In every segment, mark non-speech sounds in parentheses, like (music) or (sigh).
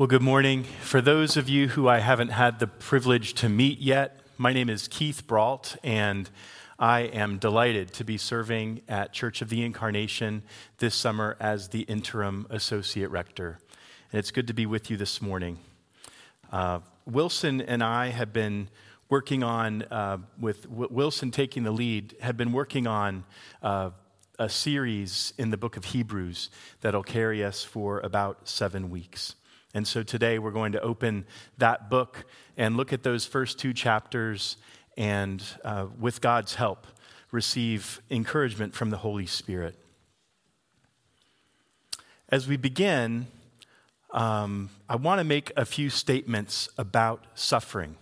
Well, good morning. For those of you who I haven't had the privilege to meet yet, my name is Keith Brault, and I am delighted to be serving at Church of the Incarnation this summer as the interim associate rector. And it's good to be with you this morning. Uh, Wilson and I have been working on, uh, with w- Wilson taking the lead, have been working on uh, a series in the book of Hebrews that'll carry us for about seven weeks. And so today we're going to open that book and look at those first two chapters and, uh, with God's help, receive encouragement from the Holy Spirit. As we begin, um, I want to make a few statements about suffering.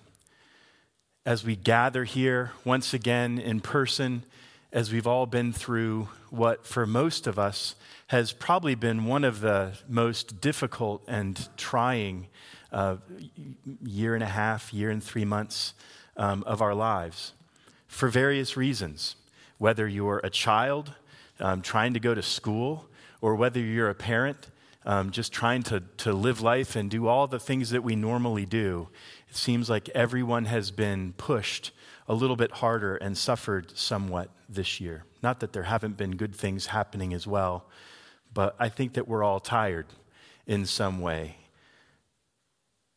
As we gather here once again in person, as we've all been through what, for most of us, has probably been one of the most difficult and trying uh, year and a half, year and three months um, of our lives for various reasons. Whether you're a child um, trying to go to school, or whether you're a parent um, just trying to, to live life and do all the things that we normally do, it seems like everyone has been pushed a little bit harder and suffered somewhat this year. Not that there haven't been good things happening as well, but I think that we're all tired in some way.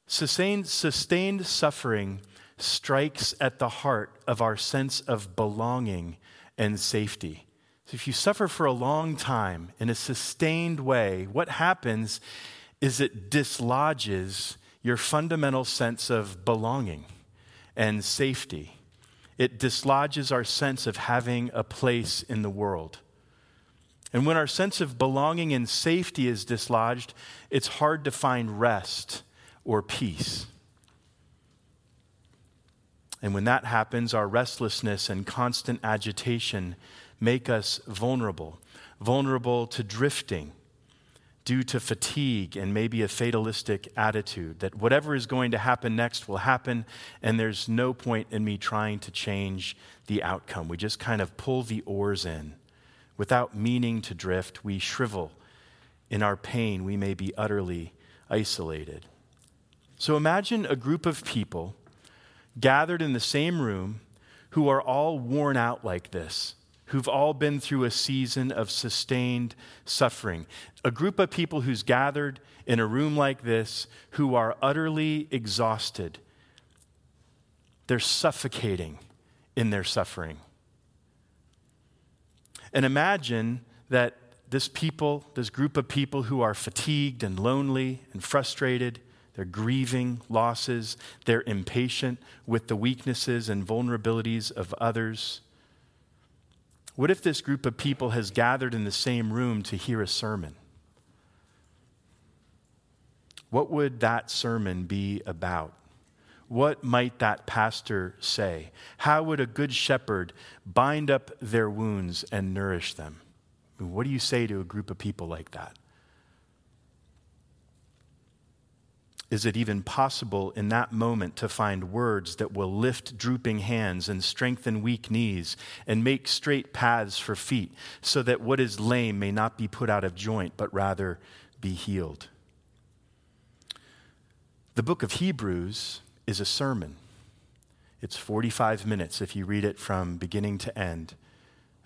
Sustained, sustained suffering strikes at the heart of our sense of belonging and safety. So, if you suffer for a long time in a sustained way, what happens is it dislodges your fundamental sense of belonging and safety. It dislodges our sense of having a place in the world. And when our sense of belonging and safety is dislodged, it's hard to find rest or peace. And when that happens, our restlessness and constant agitation make us vulnerable, vulnerable to drifting due to fatigue and maybe a fatalistic attitude that whatever is going to happen next will happen, and there's no point in me trying to change the outcome. We just kind of pull the oars in. Without meaning to drift, we shrivel. In our pain, we may be utterly isolated. So imagine a group of people gathered in the same room who are all worn out like this, who've all been through a season of sustained suffering. A group of people who's gathered in a room like this who are utterly exhausted. They're suffocating in their suffering. And imagine that this people, this group of people who are fatigued and lonely and frustrated, they're grieving losses, they're impatient with the weaknesses and vulnerabilities of others. What if this group of people has gathered in the same room to hear a sermon? What would that sermon be about? What might that pastor say? How would a good shepherd bind up their wounds and nourish them? what do you say to a group of people like that? Is it even possible in that moment to find words that will lift drooping hands and strengthen weak knees and make straight paths for feet so that what is lame may not be put out of joint but rather be healed? The book of Hebrews is a sermon. It's 45 minutes if you read it from beginning to end.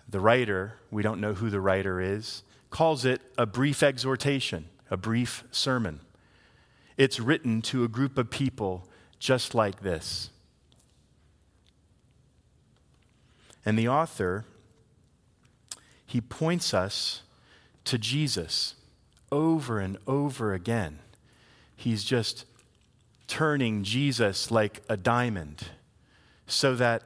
The writer, we don't know who the writer is, calls it a brief exhortation, a brief sermon. It's written to a group of people just like this. And the author, he points us to Jesus over and over again. He's just turning Jesus like a diamond so that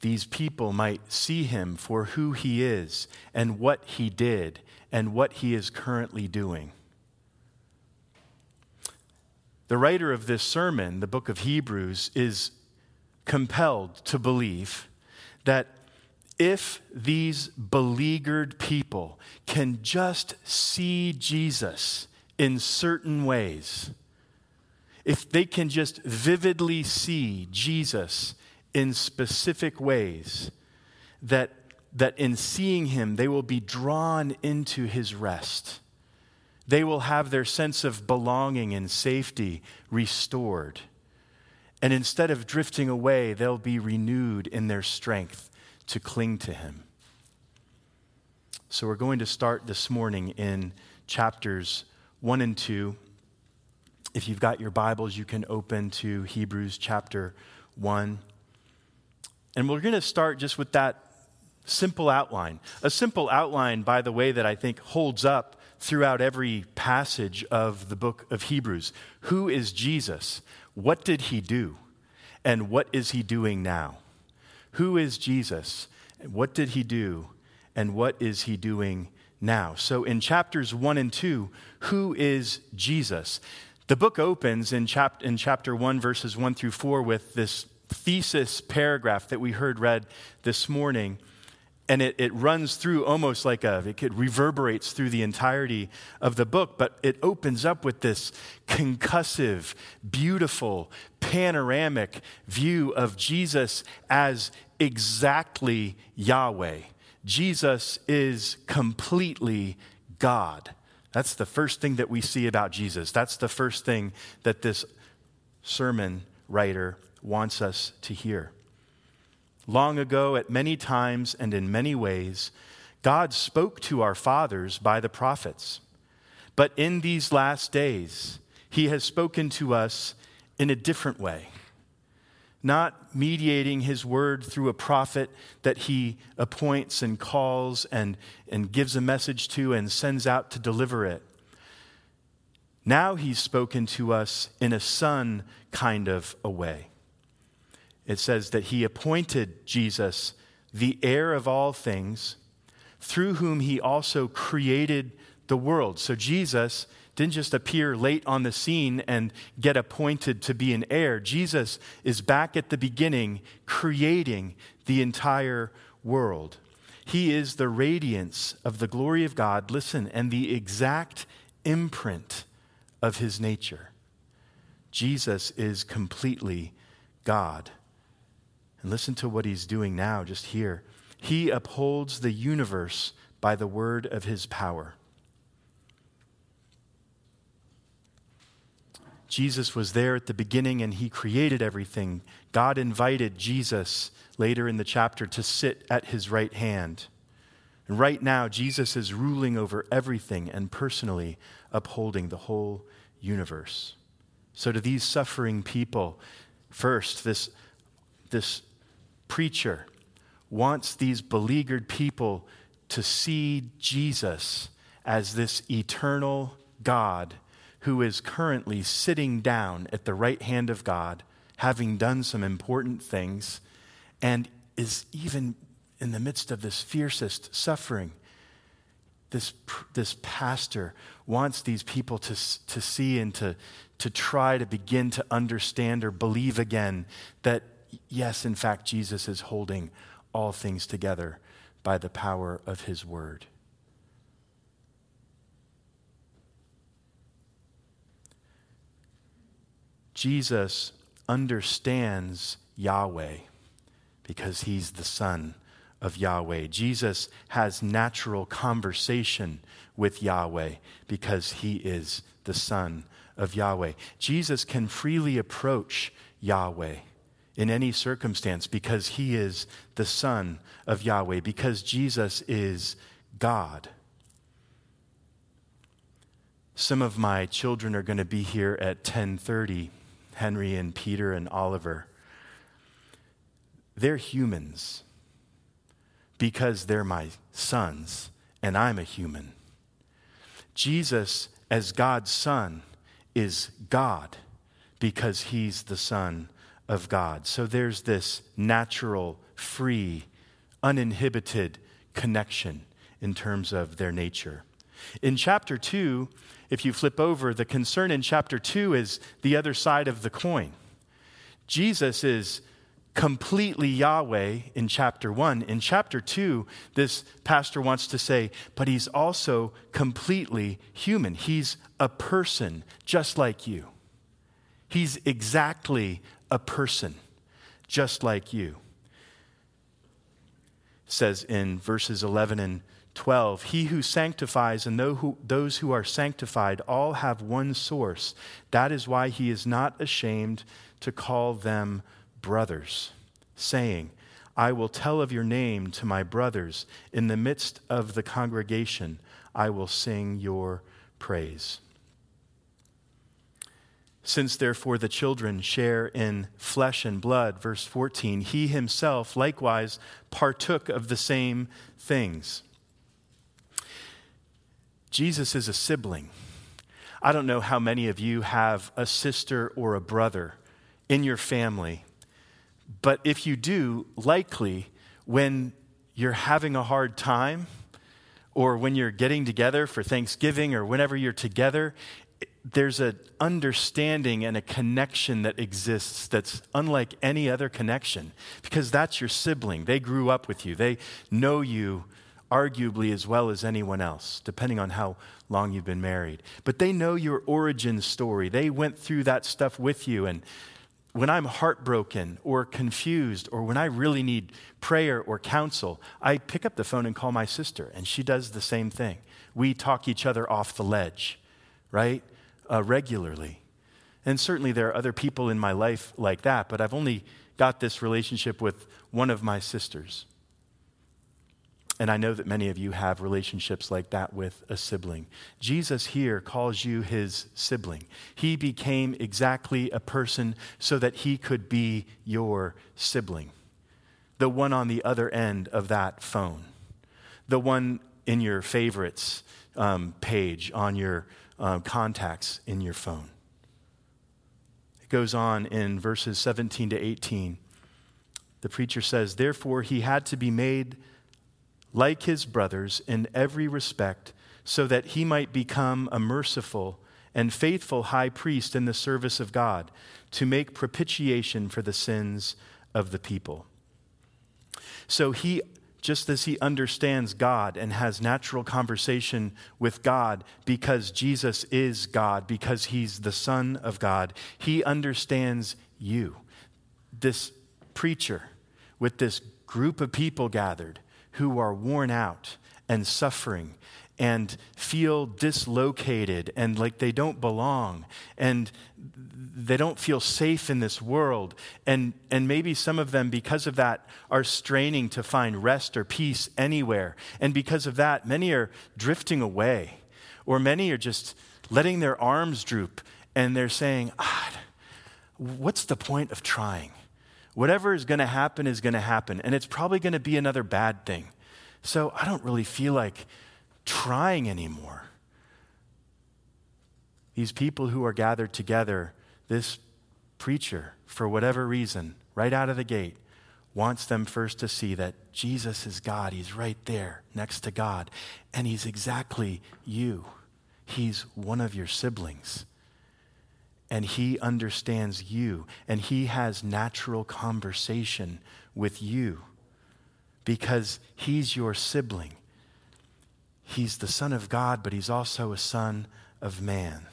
these people might see him for who he is and what he did and what he is currently doing. The writer of this sermon, the book of Hebrews, is compelled to believe that if these beleaguered people can just see Jesus in certain ways, if they can just vividly see Jesus in specific ways, that, that in seeing him, they will be drawn into his rest. They will have their sense of belonging and safety restored. And instead of drifting away, they'll be renewed in their strength to cling to Him. So we're going to start this morning in chapters 1 and 2. If you've got your Bibles, you can open to Hebrews chapter 1. And we're going to start just with that simple outline. A simple outline, by the way, that I think holds up throughout every passage of the book of Hebrews. Who is Jesus? What did he do? And what is he doing now? Who is Jesus? What did he do? And what is he doing now? So in chapters 1 and 2, who is Jesus? The book opens in, chap- in chapter 1, verses 1 through 4, with this thesis paragraph that we heard read this morning and it, it runs through almost like a, it reverberates through the entirety of the book, but it opens up with this concussive, beautiful, panoramic view of Jesus as exactly Yahweh. Jesus is completely God. That's the first thing that we see about Jesus. That's the first thing that this sermon writer wants us to hear. Long ago, at many times and in many ways, God spoke to our fathers by the prophets. But in these last days, He has spoken to us in a different way, not mediating His word through a prophet that He appoints and calls and, and gives a message to and sends out to deliver it. Now He's spoken to us in a son kind of a way it says that he appointed Jesus the heir of all things, through whom he also created the world. So Jesus didn't just appear late on the scene and get appointed to be an heir. Jesus is back at the beginning, creating the entire world. He is the radiance of the glory of God, listen, and the exact imprint of his nature. Jesus is completely God. And listen to what he's doing now, just here. He upholds the universe by the word of his power. Jesus was there at the beginning and he created everything. God invited Jesus later in the chapter to sit at his right hand. And right now, Jesus is ruling over everything and personally upholding the whole universe. So, to these suffering people, first, this, this preacher wants these beleaguered people to see Jesus as this eternal God who is currently sitting down at the right hand of God, having done some important things, and is even in the midst of this fiercest suffering. This, this pastor wants these people to, to see and to, to try to begin to understand or believe again that yes, in fact, Jesus is holding all things together by the power of his word. Jesus understands Yahweh because he's the Son of Yahweh. Jesus has natural conversation with Yahweh because he is the Son of Yahweh. Jesus can freely approach Yahweh in any circumstance because he is the Son of Yahweh, because Jesus is God. Some of my children are going to be here at 10:30, Henry and Peter and Oliver. They're humans because they're my sons and I'm a human. Jesus as God's son is God because he's the son of God. So there's this natural, free, uninhibited connection in terms of their nature. In chapter 2, if you flip over, the concern in chapter 2 is the other side of the coin. Jesus is completely Yahweh in chapter 1. In chapter 2, this pastor wants to say, but he's also completely human. He's a person just like you. He's exactly a person just like you. It says in verses 11 and 12 He who sanctifies and those who are sanctified all have one source. That is why he is not ashamed to call them brothers, saying, I will tell of your name to my brothers. In the midst of the congregation, I will sing your praise. Since therefore the children share in flesh and blood, verse 14, he himself likewise partook of the same things. Jesus is a sibling. I don't know how many of you have a sister or a brother in your family, but if you do, likely when you're having a hard time or when you're getting together for Thanksgiving or whenever you're together, there's an understanding and a connection that exists that's unlike any other connection because that's your sibling. They grew up with you, they know you arguably as well as anyone else, depending on how long you've been married. But they know your origin story, they went through that stuff with you. And when I'm heartbroken or confused or when I really need prayer or counsel, I pick up the phone and call my sister, and she does the same thing. We talk each other off the ledge, right? Uh, regularly. And certainly there are other people in my life like that, but I've only got this relationship with one of my sisters. And I know that many of you have relationships like that with a sibling. Jesus here calls you his sibling. He became exactly a person so that he could be your sibling, the one on the other end of that phone, the one in your favorites um, page on your uh, contacts in your phone. It goes on in verses 17 to 18. The preacher says, Therefore, he had to be made like his brothers in every respect, so that he might become a merciful and faithful high priest in the service of God, to make propitiation for the sins of the people. So he just as he understands God and has natural conversation with God because Jesus is God, because he's the Son of God, he understands you. This preacher with this group of people gathered who are worn out and suffering and feel dislocated and like they don't belong and they don't feel safe in this world. And, and maybe some of them, because of that, are straining to find rest or peace anywhere. And because of that, many are drifting away, or many are just letting their arms droop and they're saying, ah, What's the point of trying? Whatever is going to happen is going to happen, and it's probably going to be another bad thing. So I don't really feel like trying anymore. These people who are gathered together, this preacher, for whatever reason, right out of the gate, wants them first to see that Jesus is God. He's right there next to God. And He's exactly you. He's one of your siblings. And He understands you. And He has natural conversation with you because He's your sibling. He's the Son of God, but he's also a Son of man.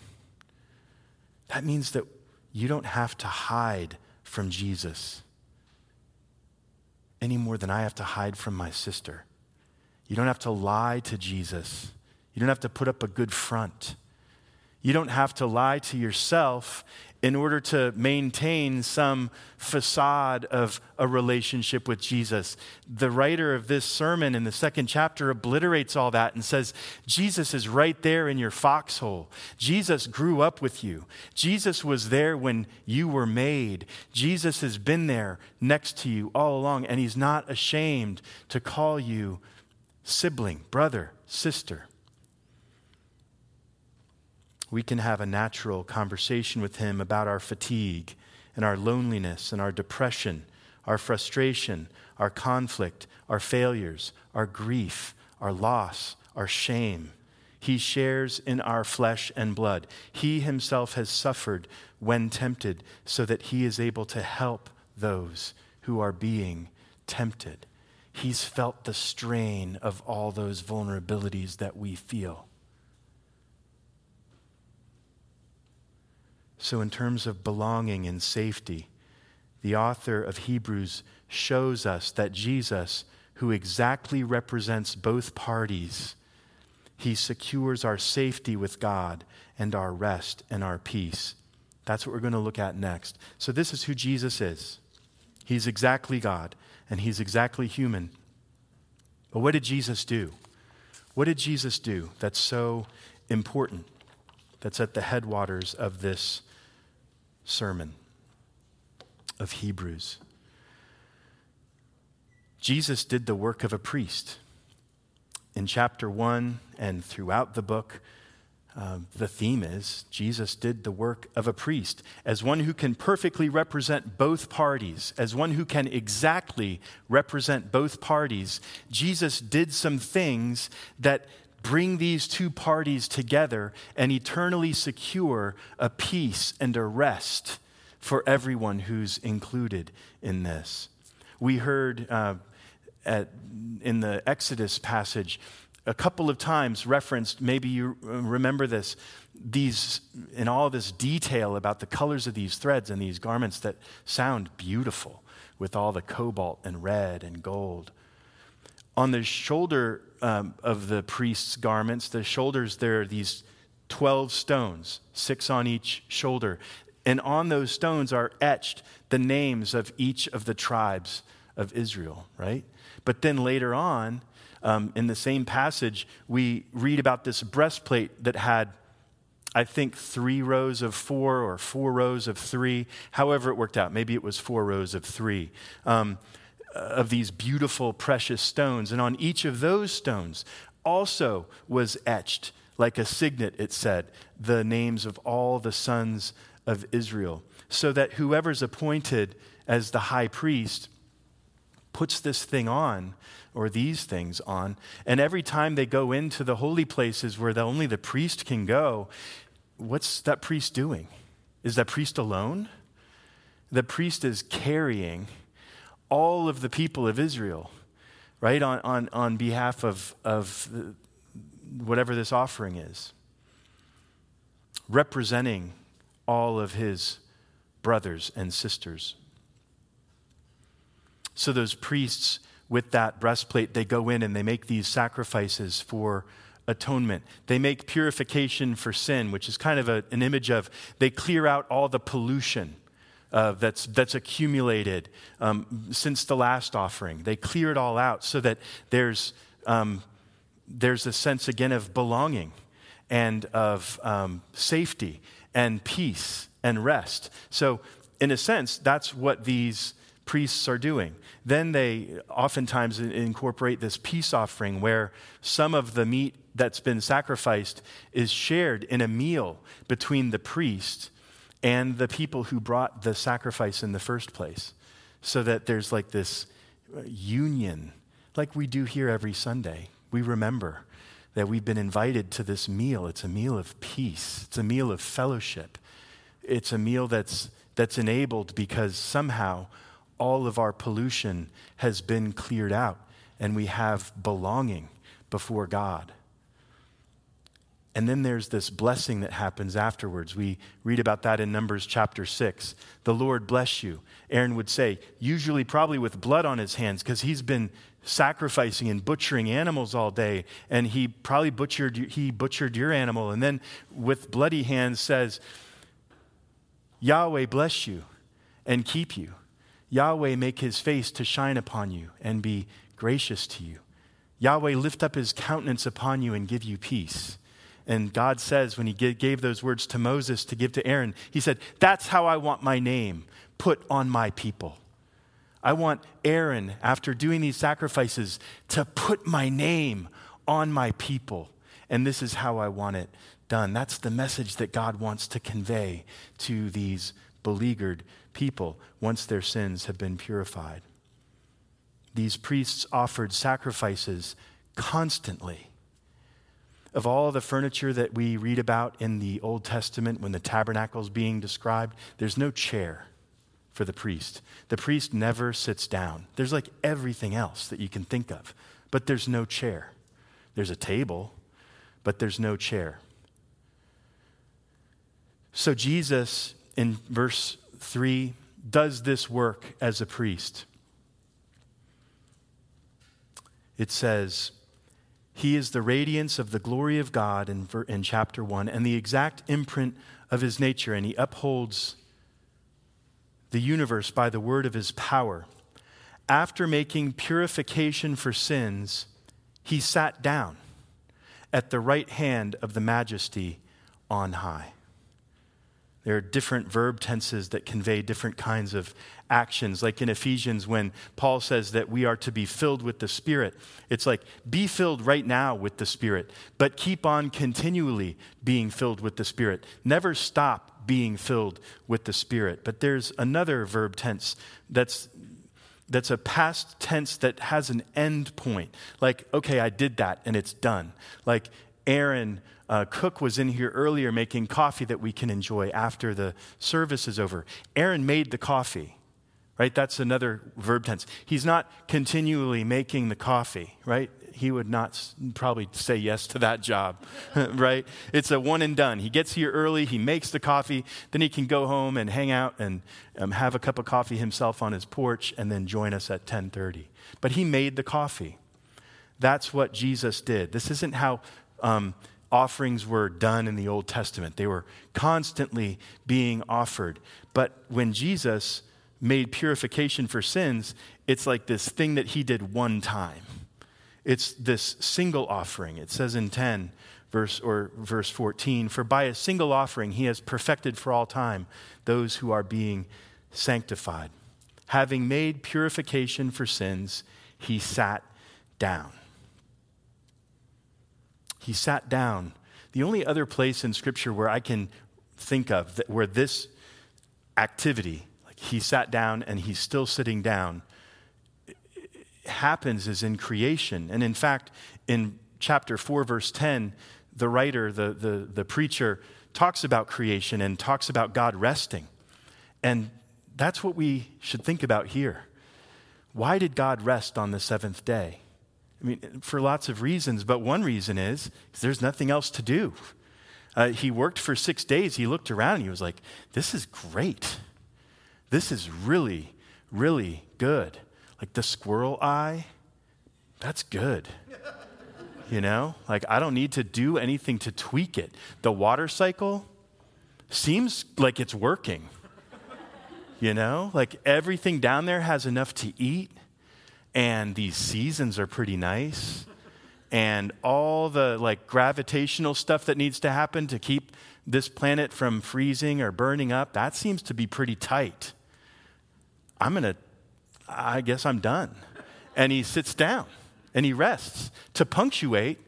That means that you don't have to hide from Jesus any more than I have to hide from my sister. You don't have to lie to Jesus. You don't have to put up a good front. You don't have to lie to yourself in order to maintain some facade of a relationship with Jesus. The writer of this sermon in the second chapter obliterates all that and says, Jesus is right there in your foxhole. Jesus grew up with you. Jesus was there when you were made. Jesus has been there next to you all along, and he's not ashamed to call you sibling, brother, sister we can have a natural conversation with Him about our fatigue and our loneliness and our depression, our frustration, our conflict, our failures, our grief, our loss, our shame. He shares in our flesh and blood. He himself has suffered when tempted so that he is able to help those who are being tempted. He's felt the strain of all those vulnerabilities that we feel. So, in terms of belonging and safety, the author of Hebrews shows us that Jesus, who exactly represents both parties. He secures our safety with God and our rest and our peace. That's what we're going to look at next. So, this is who Jesus is. He's exactly God and he's exactly human. But what did Jesus do? What did Jesus do that's so important, that's at the headwaters of this sermon of Hebrews? Jesus did the work of a priest. In chapter 1 and throughout the book, uh, the theme is Jesus did the work of a priest as one who can perfectly represent both parties, as one who can exactly represent both parties. Jesus did some things that bring these two parties together and eternally secure a peace and a rest for everyone who's included in this. We heard uh, at, in the Exodus passage a couple of times referenced, maybe you remember this, these, in all this detail about the colors of these threads and these garments that sound beautiful with all the cobalt and red and gold. On the shoulder um, of the priest's garments, the shoulders, there are these 12 stones, six on each shoulder. And on those stones are etched the names of each of the tribes of Israel, right? But then later on, um, in the same passage, we read about this breastplate that had, I think, three rows of four or four rows of three, however it worked out. Maybe it was four rows of three. Um, of these beautiful, precious stones. And on each of those stones also was etched, like a signet, it said, the names of all the sons of Israel, so that whoever's appointed as the high priest puts this thing on or these things on. And every time they go into the holy places where the, only the priest can go, what's that priest doing? Is that priest alone? The priest is carrying all of the people of Israel, right, on, on, on behalf of, of whatever this offering is, representing all of his brothers and sisters. So those priests with that breastplate, they go in and they make these sacrifices for atonement. They make purification for sin, which is kind of a, an image of they clear out all the pollution uh, that's, that's accumulated um, since the last offering. They clear it all out so that there's, um, there's a sense again of belonging and of um, safety and peace and rest. So, in a sense, that's what these priests are doing. Then they oftentimes incorporate this peace offering where some of the meat that's been sacrificed is shared in a meal between the priest and the people who brought the sacrifice in the first place. So that there's like this uh, union, like we do here every Sunday. We remember that we've been invited to this meal. It's a meal of peace, it's a meal of fellowship, it's a meal that's, that's enabled because somehow all of our pollution has been cleared out and we have belonging before God. And then there's this blessing that happens afterwards. We read about that in Numbers chapter 6. The Lord bless you. Aaron would say, usually probably with blood on his hands, because he's been sacrificing and butchering animals all day. And he probably butchered, he butchered your animal. And then with bloody hands says, Yahweh bless you and keep you. Yahweh make his face to shine upon you and be gracious to you. Yahweh lift up his countenance upon you and give you peace. And God says, when he gave those words to Moses to give to Aaron, he said, That's how I want my name put on my people. I want Aaron, after doing these sacrifices, to put my name on my people. And this is how I want it done. That's the message that God wants to convey to these beleaguered people once their sins have been purified. These priests offered sacrifices constantly. Of all the furniture that we read about in the Old Testament when the tabernacle is being described, there's no chair for the priest. The priest never sits down. There's like everything else that you can think of, but there's no chair. There's a table, but there's no chair. So Jesus, in verse 3 does this work as a priest. it says, He is the radiance of the glory of God in, in chapter 1 and the exact imprint of his nature, and he upholds the universe by the word of his power. After making purification for sins, he sat down at the right hand of the majesty on high. There are different verb tenses that convey different kinds of actions. Like in Ephesians, when Paul says that we are to be filled with the Spirit, it's like be filled right now with the Spirit, but keep on continually being filled with the Spirit. Never stop being filled with the Spirit. But there's another verb tense that's that's a past tense that has an end point. Like, okay, I did that and it's done. Like Aaron uh, Cook was in here earlier making coffee that we can enjoy after the service is over. Aaron made the coffee, right? That's another verb tense. He's not continually making the coffee, right? He would not probably say yes to that job, (laughs) right? It's a one and done. He gets here early, he makes the coffee, then he can go home and hang out and um, have a cup of coffee himself on his porch, and then join us at 10:30. But he made the coffee. That's what Jesus did. This isn't how um, offerings were done in the Old Testament. They were constantly being offered. But when Jesus made purification for sins, it's like this thing that he did one time. It's this single offering. It says in 10 verse or verse 14, for by a single offering he has perfected for all time those who are being sanctified. Having made purification for sins, he sat down he sat down. The only other place in Scripture where I can think of that, where this activity, like he sat down and he's still sitting down, happens is in creation. And in fact, in chapter 4, verse 10, the writer, the, the, the preacher, talks about creation and talks about God resting. And that's what we should think about here. Why did God rest on the seventh day? I mean, for lots of reasons, but one reason is there's nothing else to do. Uh, he worked for six days. He looked around and he was like, This is great. This is really, really good. Like the squirrel eye, that's good. (laughs) You know, like I don't need to do anything to tweak it. The water cycle seems like it's working. (laughs) You know, like everything down there has enough to eat and these seasons are pretty nice. And all the like gravitational stuff that needs to happen to keep this planet from freezing or burning up that seems to be pretty tight. I'm going to i guess i'm done. And he sits down and he rests. To punctuate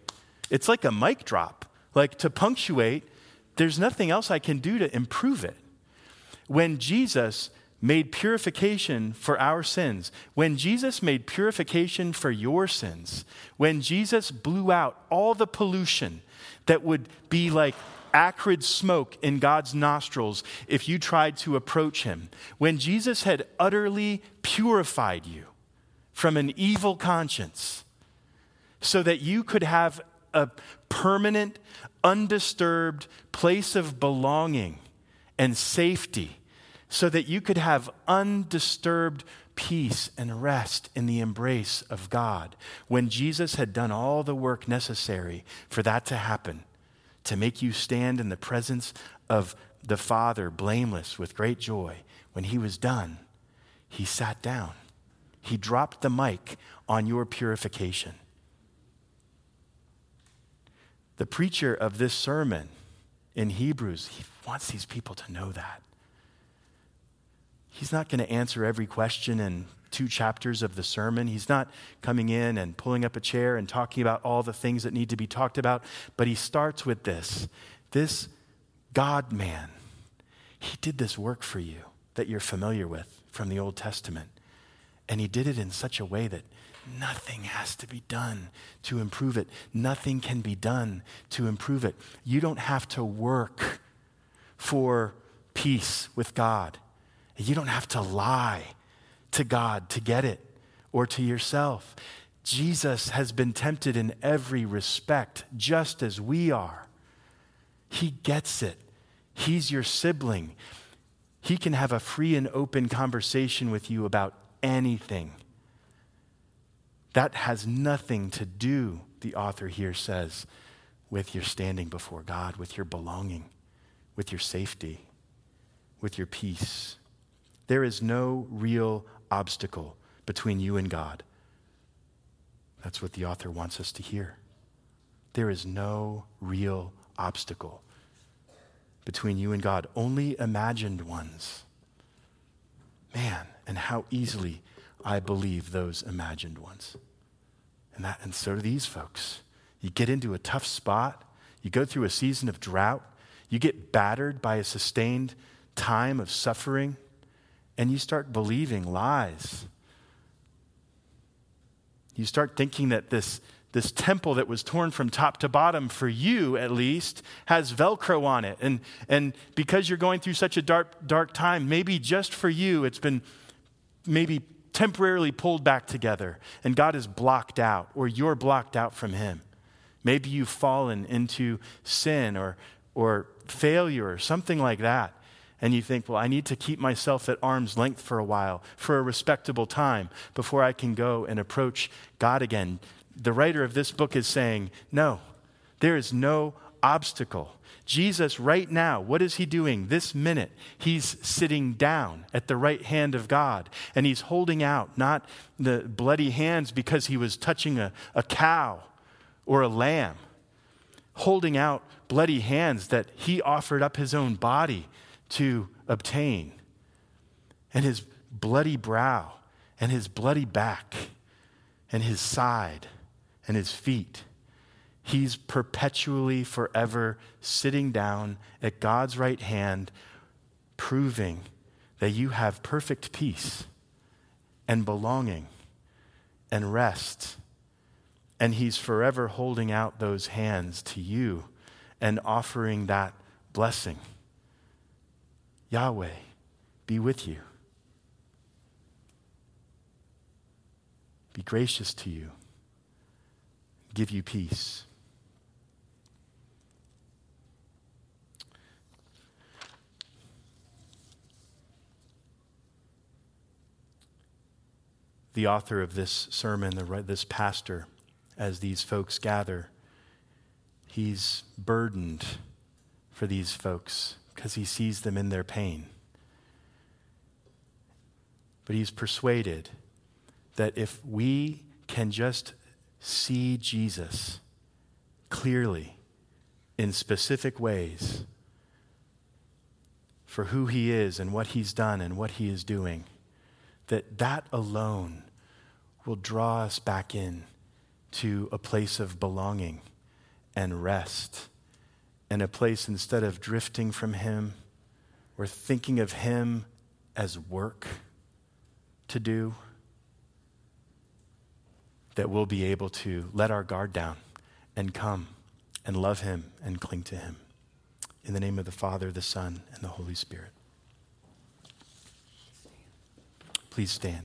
it's like a mic drop. Like to punctuate there's nothing else i can do to improve it. When jesus made purification for our sins, when Jesus made purification for your sins, when Jesus blew out all the pollution that would be like acrid smoke in God's nostrils if you tried to approach him, when Jesus had utterly purified you from an evil conscience so that you could have a permanent, undisturbed place of belonging and safety so that you could have undisturbed peace and rest in the embrace of God. When Jesus had done all the work necessary for that to happen, to make you stand in the presence of the Father blameless with great joy, when he was done, he sat down. He dropped the mic on your purification. The preacher of this sermon in Hebrews, he wants these people to know that. He's not going to answer every question in two chapters of the sermon. He's not coming in and pulling up a chair and talking about all the things that need to be talked about, but he starts with this this God man. He did this work for you that you're familiar with from the Old Testament. And he did it in such a way that nothing has to be done to improve it. Nothing can be done to improve it. You don't have to work for peace with God. You don't have to lie to God to get it or to yourself. Jesus has been tempted in every respect, just as we are. He gets it. He's your sibling. He can have a free and open conversation with you about anything. That has nothing to do, the author here says, with your standing before God, with your belonging, with your safety, with your peace. There is no real obstacle between you and God. That's what the author wants us to hear. There is no real obstacle between you and God, only imagined ones. Man, and how easily I believe those imagined ones. And, that, and so do these folks. You get into a tough spot, you go through a season of drought, you get battered by a sustained time of suffering, and you start believing lies. You start thinking that this, this temple that was torn from top to bottom, for you at least, has Velcro on it. And, and because you're going through such a dark, dark time, maybe just for you, it's been maybe temporarily pulled back together and God is blocked out or you're blocked out from Him. Maybe you've fallen into sin or, or failure or something like that. And you think, well, I need to keep myself at arm's length for a while, for a respectable time, before I can go and approach God again. The writer of this book is saying, no, there is no obstacle Jesus, right now, what is he doing this minute? He's sitting down at the right hand of God, and he's holding out not the bloody hands because he was touching a, a cow or a lamb, holding out bloody hands that he offered up his own body to obtain, and his bloody brow, and his bloody back, and his side, and his feet He's perpetually, forever sitting down at God's right hand, proving that you have perfect peace and belonging and rest. And He's forever holding out those hands to you and offering that blessing. Yahweh, be with you. Be gracious to you. Give you peace. the author of this sermon, this pastor, as these folks gather, he's burdened for these folks because he sees them in their pain. But he's persuaded that if we can just see Jesus clearly in specific ways for who he is and what he's done and what he is doing, that that alone will draw us back in to a place of belonging and rest and a place instead of drifting from him or thinking of him as work to do that we'll be able to let our guard down and come and love him and cling to him in the name of the Father, the Son, and the Holy Spirit. Please stand.